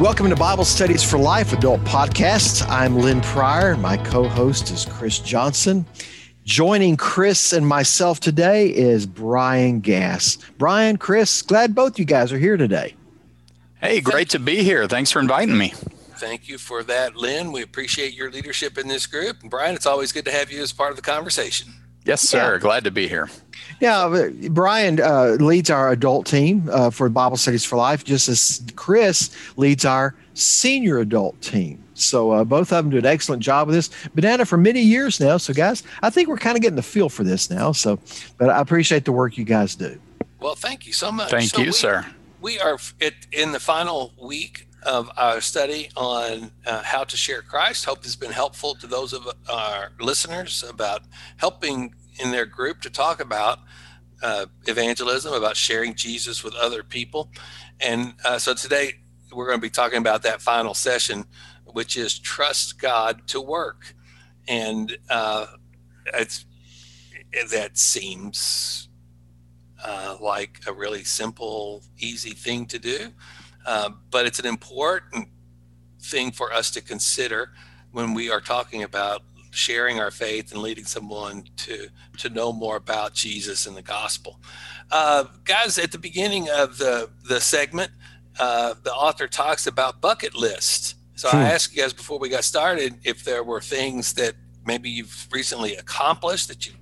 Welcome to Bible Studies for Life Adult Podcast. I'm Lynn Pryor. My co host is Chris Johnson. Joining Chris and myself today is Brian Gass. Brian, Chris, glad both you guys are here today. Hey, great to be here. Thanks for inviting me. Thank you for that, Lynn. We appreciate your leadership in this group. And Brian, it's always good to have you as part of the conversation. Yes, sir. Yeah. Glad to be here. Yeah, Brian uh, leads our adult team uh, for Bible Studies for Life, just as Chris leads our senior adult team. So uh, both of them do an excellent job with this. Been at it for many years now. So guys, I think we're kind of getting the feel for this now. So, but I appreciate the work you guys do. Well, thank you so much. Thank so you, we, sir. We are in the final week of our study on uh, how to share Christ. Hope has been helpful to those of our listeners about helping in their group to talk about uh, evangelism, about sharing Jesus with other people. And uh, so today we're going to be talking about that final session, which is trust God to work. And uh, it's that seems uh, like a really simple, easy thing to do. Uh, but it's an important thing for us to consider when we are talking about sharing our faith and leading someone to to know more about Jesus and the gospel. Uh, guys, at the beginning of the the segment, uh, the author talks about bucket lists. So hmm. I asked you guys before we got started if there were things that maybe you've recently accomplished that you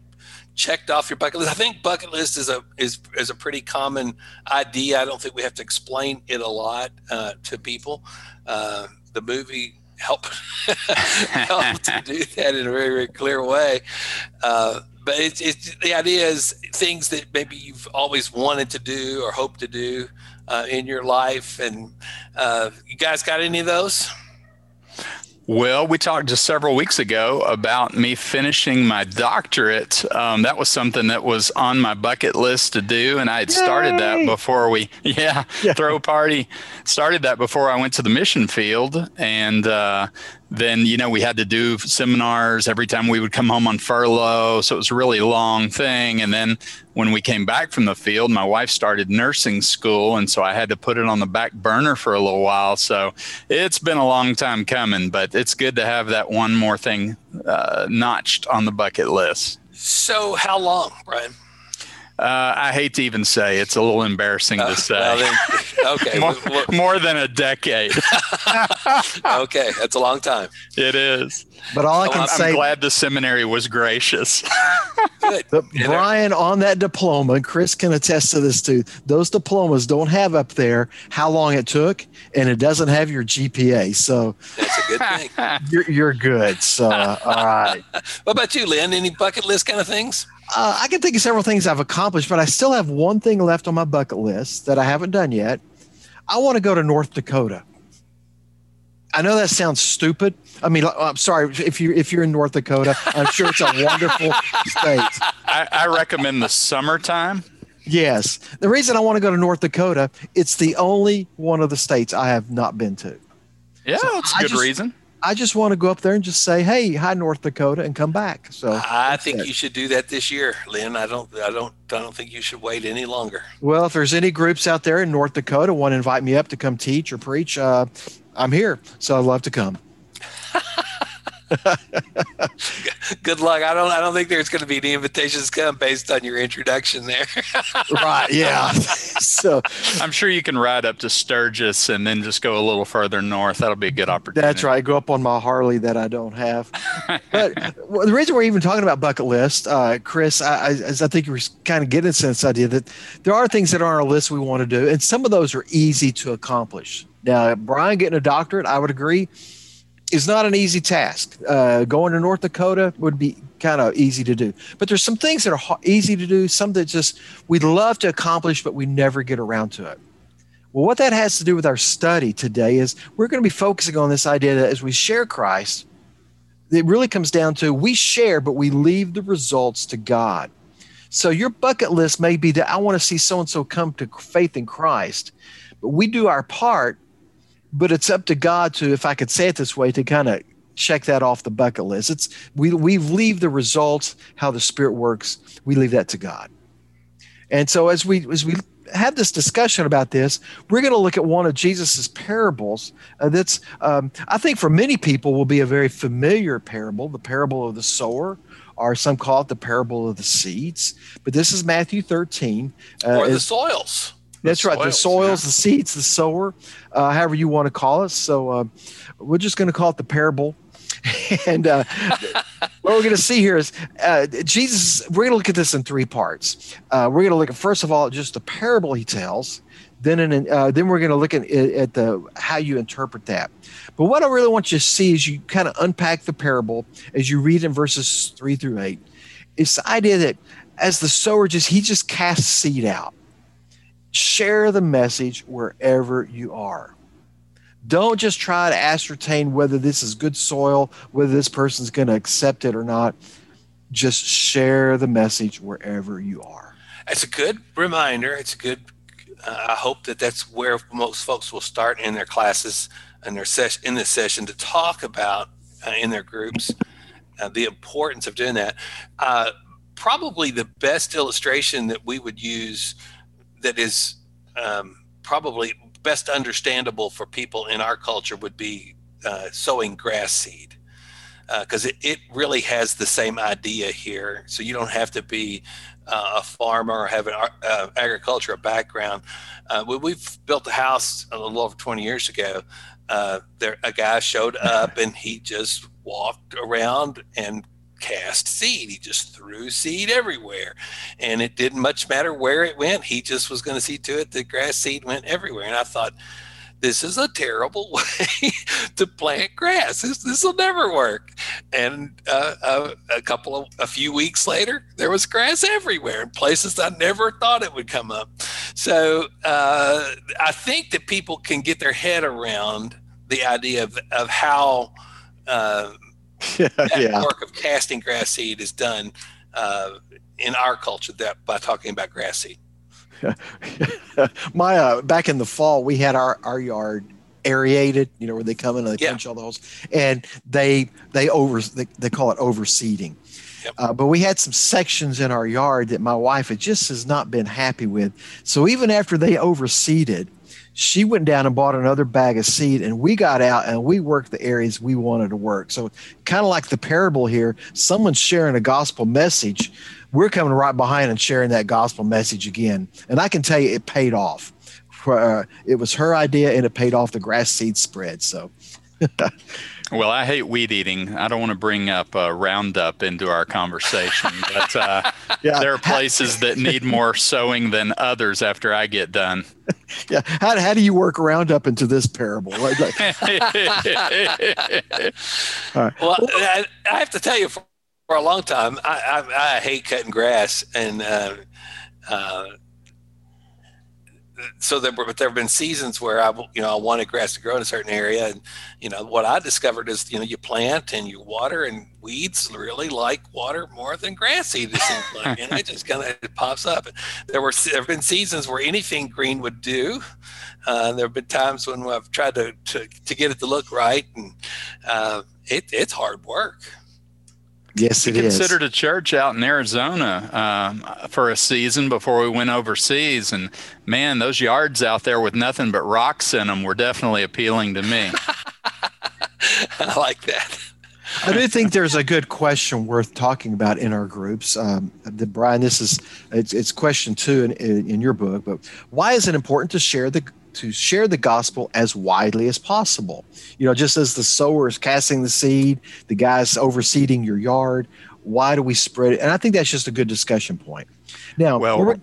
checked off your bucket list. I think bucket list is a is is a pretty common idea. I don't think we have to explain it a lot uh, to people. Uh, the movie helped help to do that in a very very clear way. Uh, but it's, the idea is things that maybe you've always wanted to do or hoped to do uh, in your life, and uh, you guys got any of those? Well, we talked just several weeks ago about me finishing my doctorate. Um, that was something that was on my bucket list to do, and I had Yay! started that before we, yeah, yeah, throw party. Started that before I went to the mission field, and uh, then you know we had to do seminars every time we would come home on furlough. So it was a really long thing. And then when we came back from the field my wife started nursing school. And so i had to put it on the back burner for a little while. So it's been a long time coming but it's good to have that one more thing uh, notched on the bucket list. So how long brian uh, I hate to even say it's a little embarrassing uh, to say. Well then, okay, more, more, than a decade. okay, that's a long time. It is. But all I can I'm, say, I'm glad the seminary was gracious. Good. Brian, on that diploma, Chris can attest to this too. Those diplomas don't have up there how long it took, and it doesn't have your GPA. So that's a good thing. You're, you're good. So uh, all right. What about you, Lynn? Any bucket list kind of things? Uh, I can think of several things I've accomplished, but I still have one thing left on my bucket list that I haven't done yet. I want to go to North Dakota. I know that sounds stupid. I mean, I'm sorry if you if you're in North Dakota. I'm sure it's a wonderful state. I, I recommend the summertime. Yes, the reason I want to go to North Dakota, it's the only one of the states I have not been to. Yeah, so that's a good just, reason. I just want to go up there and just say, "Hey, hi, North Dakota," and come back. So I think it. you should do that this year, Lynn. I don't, I don't, I don't think you should wait any longer. Well, if there's any groups out there in North Dakota want to invite me up to come teach or preach, uh, I'm here. So I'd love to come. Good luck. I don't. I don't think there's going to be any invitations come based on your introduction there. right. Yeah. so I'm sure you can ride up to Sturgis and then just go a little further north. That'll be a good opportunity. That's right. Go up on my Harley that I don't have. but well, the reason we're even talking about bucket list, uh, Chris, I, I, I think you were kind of getting into this idea that there are things that are on our list we want to do, and some of those are easy to accomplish. Now, Brian getting a doctorate, I would agree is not an easy task. Uh, going to North Dakota would be kind of easy to do, but there's some things that are easy to do. Some that just we'd love to accomplish, but we never get around to it. Well, what that has to do with our study today is we're going to be focusing on this idea that as we share Christ, it really comes down to we share, but we leave the results to God. So your bucket list may be that I want to see so and so come to faith in Christ, but we do our part but it's up to God to, if I could say it this way, to kind of check that off the bucket list. It's we we leave the results, how the Spirit works, we leave that to God. And so as we as we have this discussion about this, we're going to look at one of Jesus's parables. Uh, that's, um, I think, for many people, will be a very familiar parable, the parable of the sower, or some call it the parable of the seeds. But this is Matthew 13. Uh, or the soils. That's the right. Soils, the soils, yeah. the seeds, the sower, uh, however you want to call it. So uh, we're just going to call it the parable. and uh, what we're going to see here is uh, Jesus. We're going to look at this in three parts. Uh, we're going to look at first of all just the parable he tells. Then, in, uh, then we're going to look at, at the how you interpret that. But what I really want you to see is you kind of unpack the parable as you read in verses three through eight. It's the idea that as the sower just he just casts seed out. Share the message wherever you are. Don't just try to ascertain whether this is good soil, whether this person's going to accept it or not. Just share the message wherever you are. It's a good reminder. It's a good. Uh, I hope that that's where most folks will start in their classes and their session in this session to talk about uh, in their groups uh, the importance of doing that. Uh, probably the best illustration that we would use that is um, probably best understandable for people in our culture would be uh, sowing grass seed because uh, it, it really has the same idea here. So you don't have to be uh, a farmer or have an uh, agricultural background. Uh, when we've built a house a little over 20 years ago, uh, there a guy showed up and he just walked around and cast seed. He just threw seed everywhere. And it didn't much matter where it went. He just was going to see to it that grass seed went everywhere. And I thought, this is a terrible way to plant grass. This will never work. And uh, a, a, couple of a few weeks later, there was grass everywhere in places I never thought it would come up. So uh, I think that people can get their head around the idea of of how uh, that yeah. work of casting grass seed is done uh, in our culture that by talking about grass seed. My uh, back in the fall, we had our our yard aerated. You know where they come in and they yeah. punch all the holes, and they they over they, they call it overseeding. Yep. Uh, but we had some sections in our yard that my wife had just has not been happy with. So even after they overseeded, she went down and bought another bag of seed and we got out and we worked the areas we wanted to work so kind of like the parable here someone's sharing a gospel message we're coming right behind and sharing that gospel message again and i can tell you it paid off uh, it was her idea and it paid off the grass seed spread so Well, I hate weed eating. I don't want to bring up uh, Roundup into our conversation, but uh, yeah. there are places that need more sowing than others after I get done. Yeah. How, how do you work Roundup into this parable? Like, like... Well, I, I, have to tell you, for, for a long time, I, I, I hate cutting grass. And uh, uh so there, but there have been seasons where I, you know, I wanted grass to grow in a certain area, and you know, what I discovered is, you know, you plant and you water, and weeds really like water more than grass seed. Like, and it just kind of pops up. There were there have been seasons where anything green would do. Uh, there have been times when I've tried to to, to get it to look right, and uh, it, it's hard work. Yes, it is. we considered a church out in Arizona um, for a season before we went overseas, and man, those yards out there with nothing but rocks in them were definitely appealing to me. I like that. I do think there's a good question worth talking about in our groups. Um, the, Brian, this is it's, it's question two in, in, in your book, but why is it important to share the to share the gospel as widely as possible. You know, just as the sower is casting the seed, the guy's overseeding your yard. Why do we spread it? And I think that's just a good discussion point. Now, well,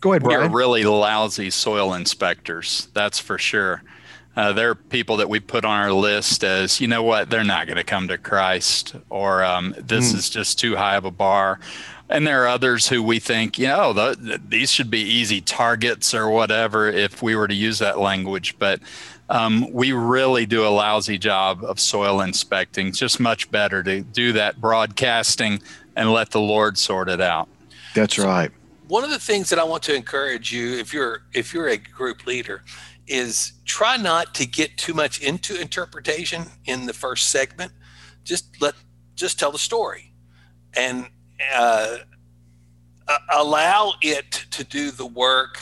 go ahead, Brian. We're really lousy soil inspectors, that's for sure. Uh, there are people that we put on our list as, you know what, they're not going to come to Christ, or um, this mm. is just too high of a bar and there are others who we think, you know, the, these should be easy targets or whatever if we were to use that language. But um, we really do a lousy job of soil inspecting. It's just much better to do that broadcasting and let the Lord sort it out. That's right. One of the things that I want to encourage you, if you're if you're a group leader, is try not to get too much into interpretation in the first segment. Just let just tell the story, and uh, allow it to do the work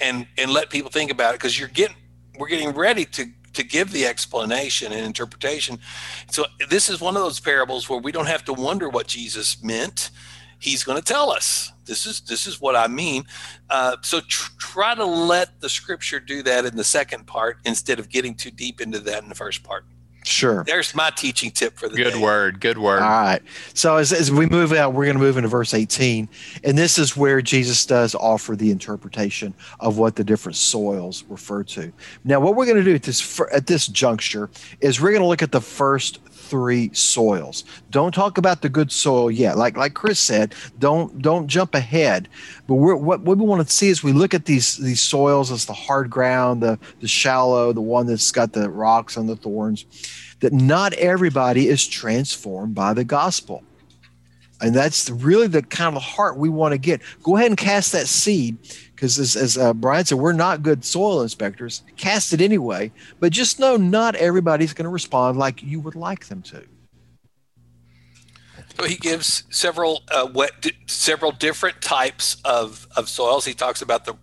and and let people think about it because you're getting we're getting ready to to give the explanation and interpretation. So this is one of those parables where we don't have to wonder what Jesus meant. He's going to tell us. This is this is what I mean. Uh, so tr- try to let the scripture do that in the second part instead of getting too deep into that in the first part. Sure. There's my teaching tip for the good day. word. Good word. All right. So as, as we move out, we're going to move into verse 18. And this is where Jesus does offer the interpretation of what the different soils refer to. Now, what we're going to do at this, at this juncture is we're going to look at the first three soils. Don't talk about the good soil yet. Like like Chris said, don't don't jump ahead. But what what we want to see is we look at these these soils as the hard ground, the the shallow, the one that's got the rocks and the thorns. That not everybody is transformed by the gospel. And that's really the kind of heart we want to get. Go ahead and cast that seed because as, as uh, Brian said, we're not good soil inspectors. Cast it anyway, but just know not everybody's going to respond like you would like them to. So he gives several uh, wet, several different types of, of soils. He talks about the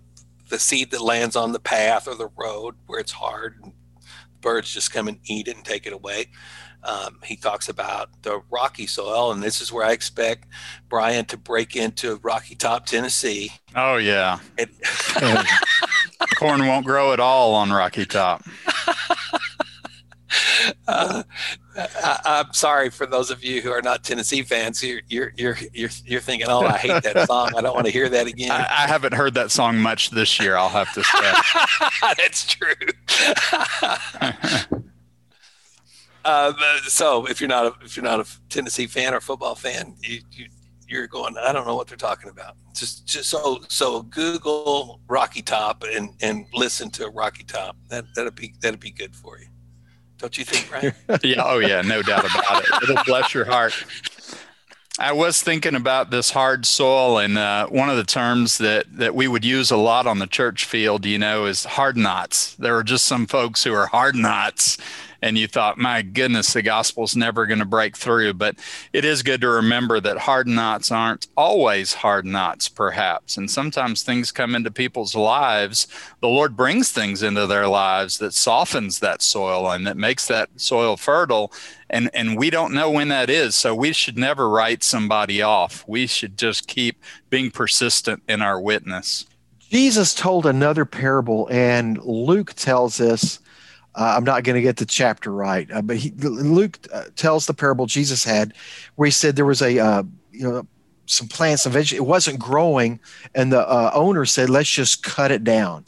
the seed that lands on the path or the road where it's hard, and birds just come and eat it and take it away. Um, he talks about the rocky soil, and this is where I expect Brian to break into Rocky Top, Tennessee. Oh yeah, it, corn won't grow at all on Rocky Top. Uh, I, am sorry for those of you who are not Tennessee fans. You're you're you're you're, you're thinking, "Oh, I hate that song. I don't want to hear that again." I, I haven't heard that song much this year. I'll have to say that's true. Uh, so if you're not a, if you're not a Tennessee fan or football fan, you, you you're going, I don't know what they're talking about. Just just so so Google Rocky Top and and listen to Rocky Top. That that'd be that'd be good for you. Don't you think, Brian? yeah. Oh, yeah. No doubt about it. It'll bless your heart. I was thinking about this hard soil, and uh, one of the terms that that we would use a lot on the church field, you know, is hard knots. There are just some folks who are hard knots, and you thought, my goodness, the gospel's never going to break through. But it is good to remember that hard knots aren't always hard knots, perhaps. And sometimes things come into people's lives. The Lord brings things into their lives that softens that soil and that makes that soil fertile. And, and we don't know when that is. So we should never write somebody off. We should just keep being persistent in our witness. Jesus told another parable, and Luke tells us uh, I'm not going to get the chapter right, uh, but he, Luke uh, tells the parable Jesus had, where he said there was a uh, you know some plants, eventually it wasn't growing, and the uh, owner said, "Let's just cut it down."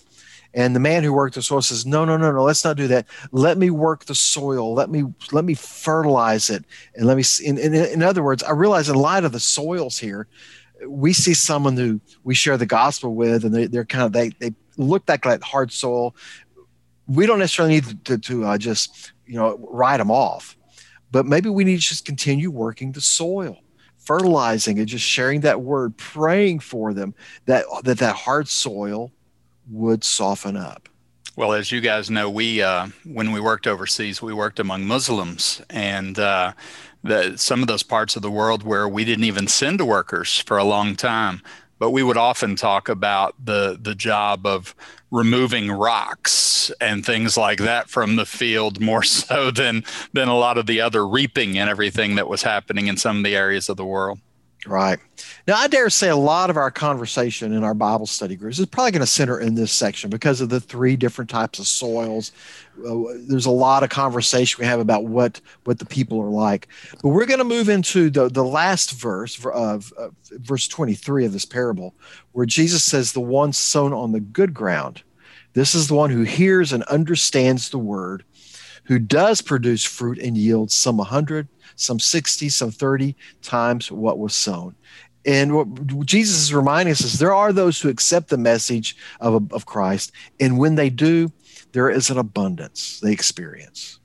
And the man who worked the soil says, "No, no, no, no. Let's not do that. Let me work the soil. Let me let me fertilize it, and let me." In, in, in other words, I realize in light of the soils here, we see someone who we share the gospel with, and they, they're kind of they they look like that hard soil we don't necessarily need to, to uh, just you know write them off but maybe we need to just continue working the soil fertilizing and just sharing that word praying for them that that that hard soil would soften up. Well as you guys know we uh, when we worked overseas we worked among muslims and uh, the, some of those parts of the world where we didn't even send workers for a long time but we would often talk about the the job of removing rocks and things like that from the field more so than than a lot of the other reaping and everything that was happening in some of the areas of the world. Right. Now, I dare say a lot of our conversation in our Bible study groups is probably going to center in this section because of the three different types of soils. Uh, there's a lot of conversation we have about what what the people are like. But we're going to move into the, the last verse of uh, verse 23 of this parable, where Jesus says, The one sown on the good ground. This is the one who hears and understands the word, who does produce fruit and yields some 100, some 60, some 30 times what was sown. And what Jesus is reminding us is there are those who accept the message of, of Christ. And when they do, there is an abundance they experience.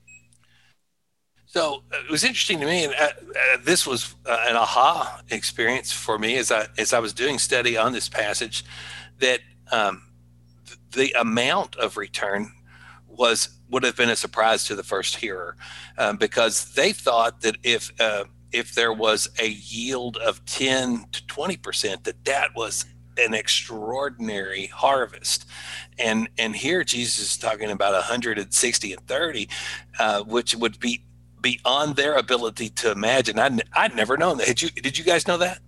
So uh, it was interesting to me, and uh, uh, this was uh, an aha experience for me as I as I was doing study on this passage, that um, th- the amount of return was would have been a surprise to the first hearer um, because they thought that if uh, if there was a yield of 10 to 20 percent that that was an extraordinary harvest. And and here Jesus is talking about 160 and 30, uh, which would be beyond their ability to imagine. I I'd never known that. Had you did you guys know that?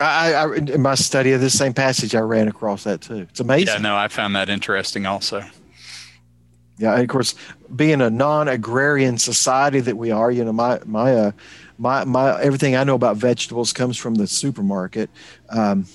I, I in my study of this same passage, I ran across that too. It's amazing. Yeah, no, I found that interesting also. Yeah, and of course, being a non-agrarian society that we are, you know, my my uh, my my everything I know about vegetables comes from the supermarket. Um,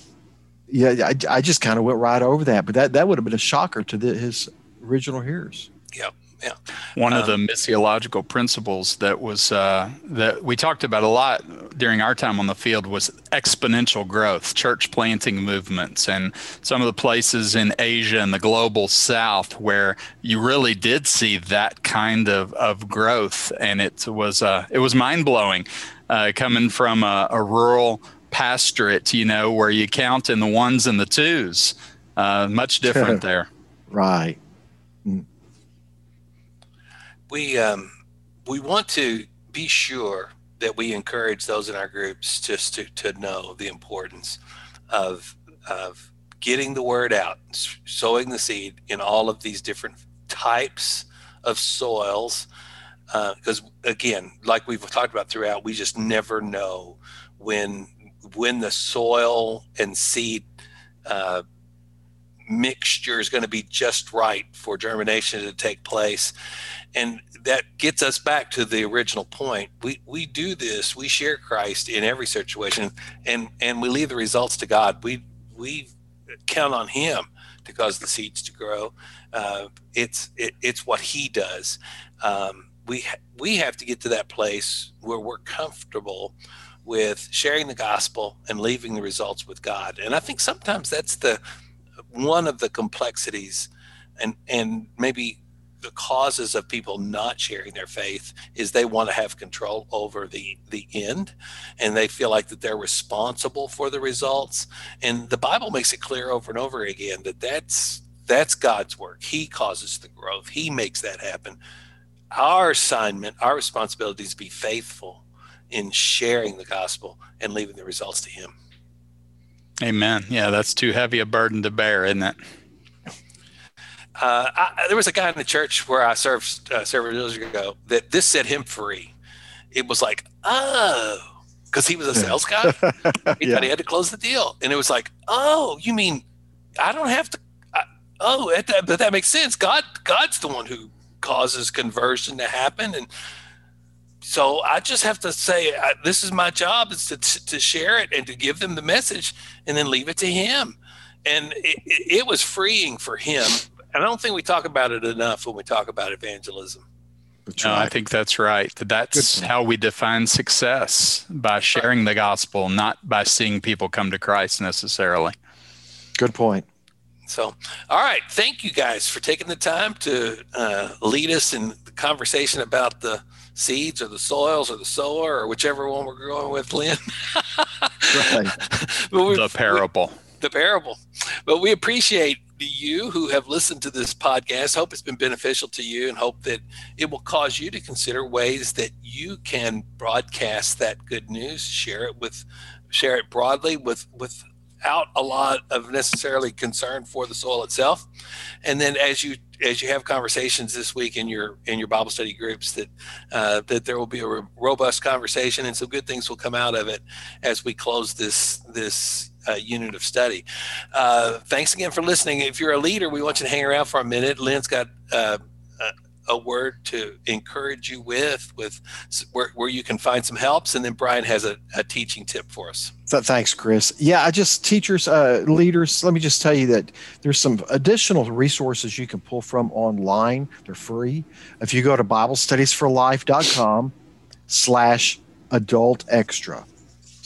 yeah, I, I just kind of went right over that, but that that would have been a shocker to the, his original hearers. Yep. Yeah. One um, of the missiological principles that was uh, that we talked about a lot during our time on the field was exponential growth, church planting movements, and some of the places in Asia and the global South where you really did see that kind of, of growth, and it was uh, it was mind blowing, uh, coming from a, a, rural pastorate, you know, where you count in the ones and the twos. Uh, much different there. Right. We um, we want to be sure that we encourage those in our groups just to, to know the importance of of getting the word out, sowing the seed in all of these different types of soils. Because uh, again, like we've talked about throughout, we just never know when when the soil and seed uh, mixture is going to be just right for germination to take place. And that gets us back to the original point. We we do this we share christ in every situation and and we leave the results to god. We we count on him to cause the seeds to grow. Uh, it's it, it's what he does. Um, we we have to get to that place where we're comfortable with sharing the gospel and leaving the results with god. And i think sometimes that's the one of the complexities and and maybe the causes of people not sharing their faith is they want to have control over the the end and they feel like that they're responsible for the results. And the bible makes it clear over and over again that that's that's god's work. He causes the growth. He makes that happen. Our assignment our responsibility is to be faithful in sharing the gospel and leaving the results to him Amen. Yeah, that's too heavy a burden to bear, isn't it? Uh, I, there was a guy in the church where I served uh, several years ago that this set him free. It was like, oh, because he was a sales guy. he yeah. thought he had to close the deal, and it was like, oh, you mean I don't have to? I, oh, that, but that makes sense. God, God's the one who causes conversion to happen, and so I just have to say, I, this is my job is to, to share it and to give them the message and then leave it to him. And it, it was freeing for him. And I don't think we talk about it enough when we talk about evangelism. That's no, right. I think that's right. That's how we define success by sharing the gospel, not by seeing people come to Christ necessarily. Good point. So, all right. Thank you guys for taking the time to uh, lead us in the conversation about the seeds or the soils or the sower or whichever one we're going with, Lynn. right. the parable. We, the parable. But we appreciate you who have listened to this podcast. Hope it's been beneficial to you and hope that it will cause you to consider ways that you can broadcast that good news, share it with share it broadly with without a lot of necessarily concern for the soil itself and then as you as you have conversations this week in your in your bible study groups that uh, that there will be a robust conversation and some good things will come out of it as we close this this uh, unit of study. Uh, thanks again for listening. If you're a leader we want you to hang around for a minute. Lynn's got uh, a word to encourage you with, with where, where you can find some helps, and then Brian has a, a teaching tip for us. So, Thanks, Chris. Yeah, I just teachers, uh, leaders. Let me just tell you that there's some additional resources you can pull from online. They're free. If you go to BibleStudiesForLife.com slash adult extra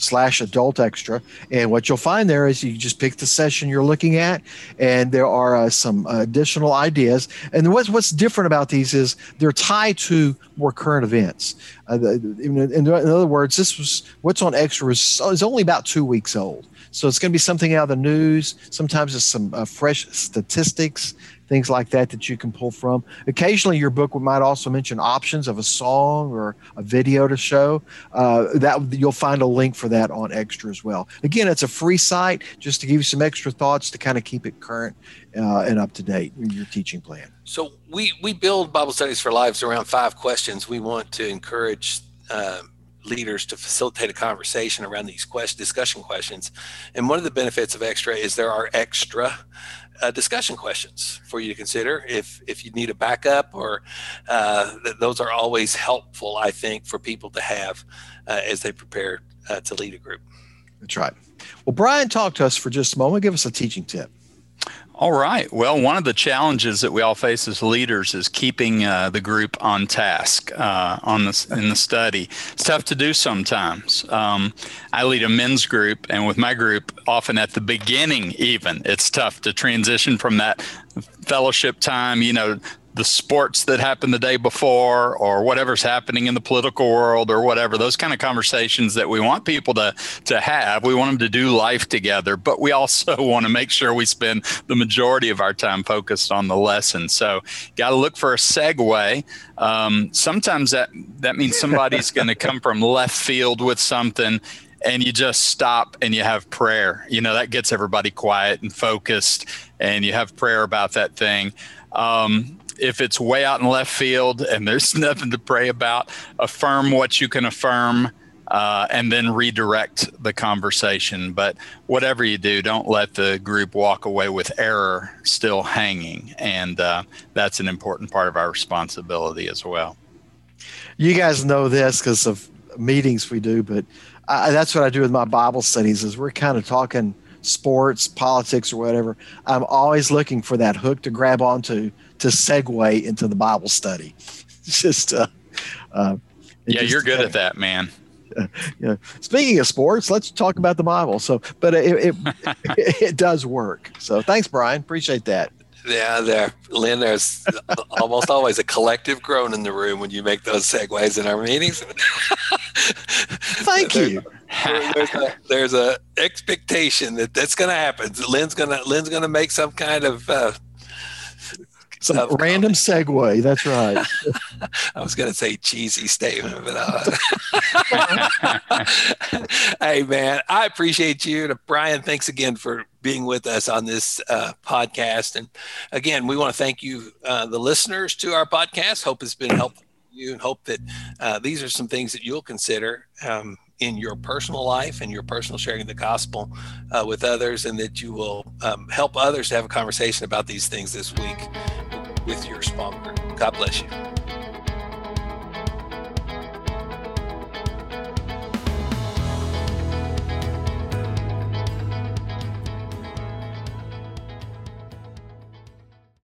slash adult extra. And what you'll find there is you just pick the session you're looking at, and there are uh, some additional ideas. And what's, what's different about these is they're tied to more current events. Uh, in, in, other words, this was what's on extra is, is only about two weeks old. So it's going to be something out of the news. Sometimes it's some uh, fresh statistics things like that that you can pull from. Occasionally, your book might also mention options of a song or a video to show. Uh, that you'll find a link for that on Extra as well. Again, it's a free site just to give you some extra thoughts to kind of keep it current uh, and up to date in your teaching plan. So we we build Bible studies for lives around five questions. We want to encourage. Uh, leaders to facilitate a conversation around these discussion questions. And one of the benefits of Extra is there are extra uh, discussion questions for you to consider if if you need a backup or uh, th- those are always helpful i think for people to have uh, as they prepare uh, to lead a group. That's right. Well brian talk to us for just a moment. Give us a teaching tip all right. Well, one of the challenges that we all face as leaders is keeping uh, the group on task uh, on the, in the study. It's tough to do sometimes. Um, I lead a men's group, and with my group, often at the beginning, even it's tough to transition from that fellowship time, you know, the sports that happened the day before or whatever's happening in the political world or whatever those kind of conversations that we want people to to have. We want them to do life together but we also want to make sure we spend the majority of our time focused on the lesson. So got to look for a segue. Um, sometimes that that means somebody's going to come from left field with something and you just stop and you have prayer. You know that gets everybody quiet and focused and you have prayer about that thing. Um, if it's way out in left field and there's nothing to pray about, affirm what you can affirm. Uh, and then redirect the conversation. But whatever you do, don't let the group walk away with error still hanging. And uh, that's an important part of our responsibility as well. You guys know this because of meetings we do, but I, that's what I do with my Bible studies. Is we're kind of talking sports, politics, or whatever. I'm always looking for that hook to grab onto to segue into the Bible study. just uh, uh, yeah, just, you're good uh, at that, man. Uh, yeah. Speaking of sports, let's talk about the Bible. So, but it, it, it does work. So, thanks, Brian. Appreciate that. Yeah, there, Lynn. There's almost always a collective groan in the room when you make those segues in our meetings. Thank you. There's a, there's a expectation that that's going to happen. Lynn's going to Lynn's going to make some kind of uh, some random segue. That's right. I was going to say cheesy statement, but uh, hey, man, I appreciate you. Brian, thanks again for being with us on this uh, podcast. And again, we want to thank you, uh, the listeners to our podcast. Hope it's been helpful to you and hope that uh, these are some things that you'll consider. Um, in your personal life and your personal sharing the gospel uh, with others, and that you will um, help others to have a conversation about these things this week with your group. God bless you.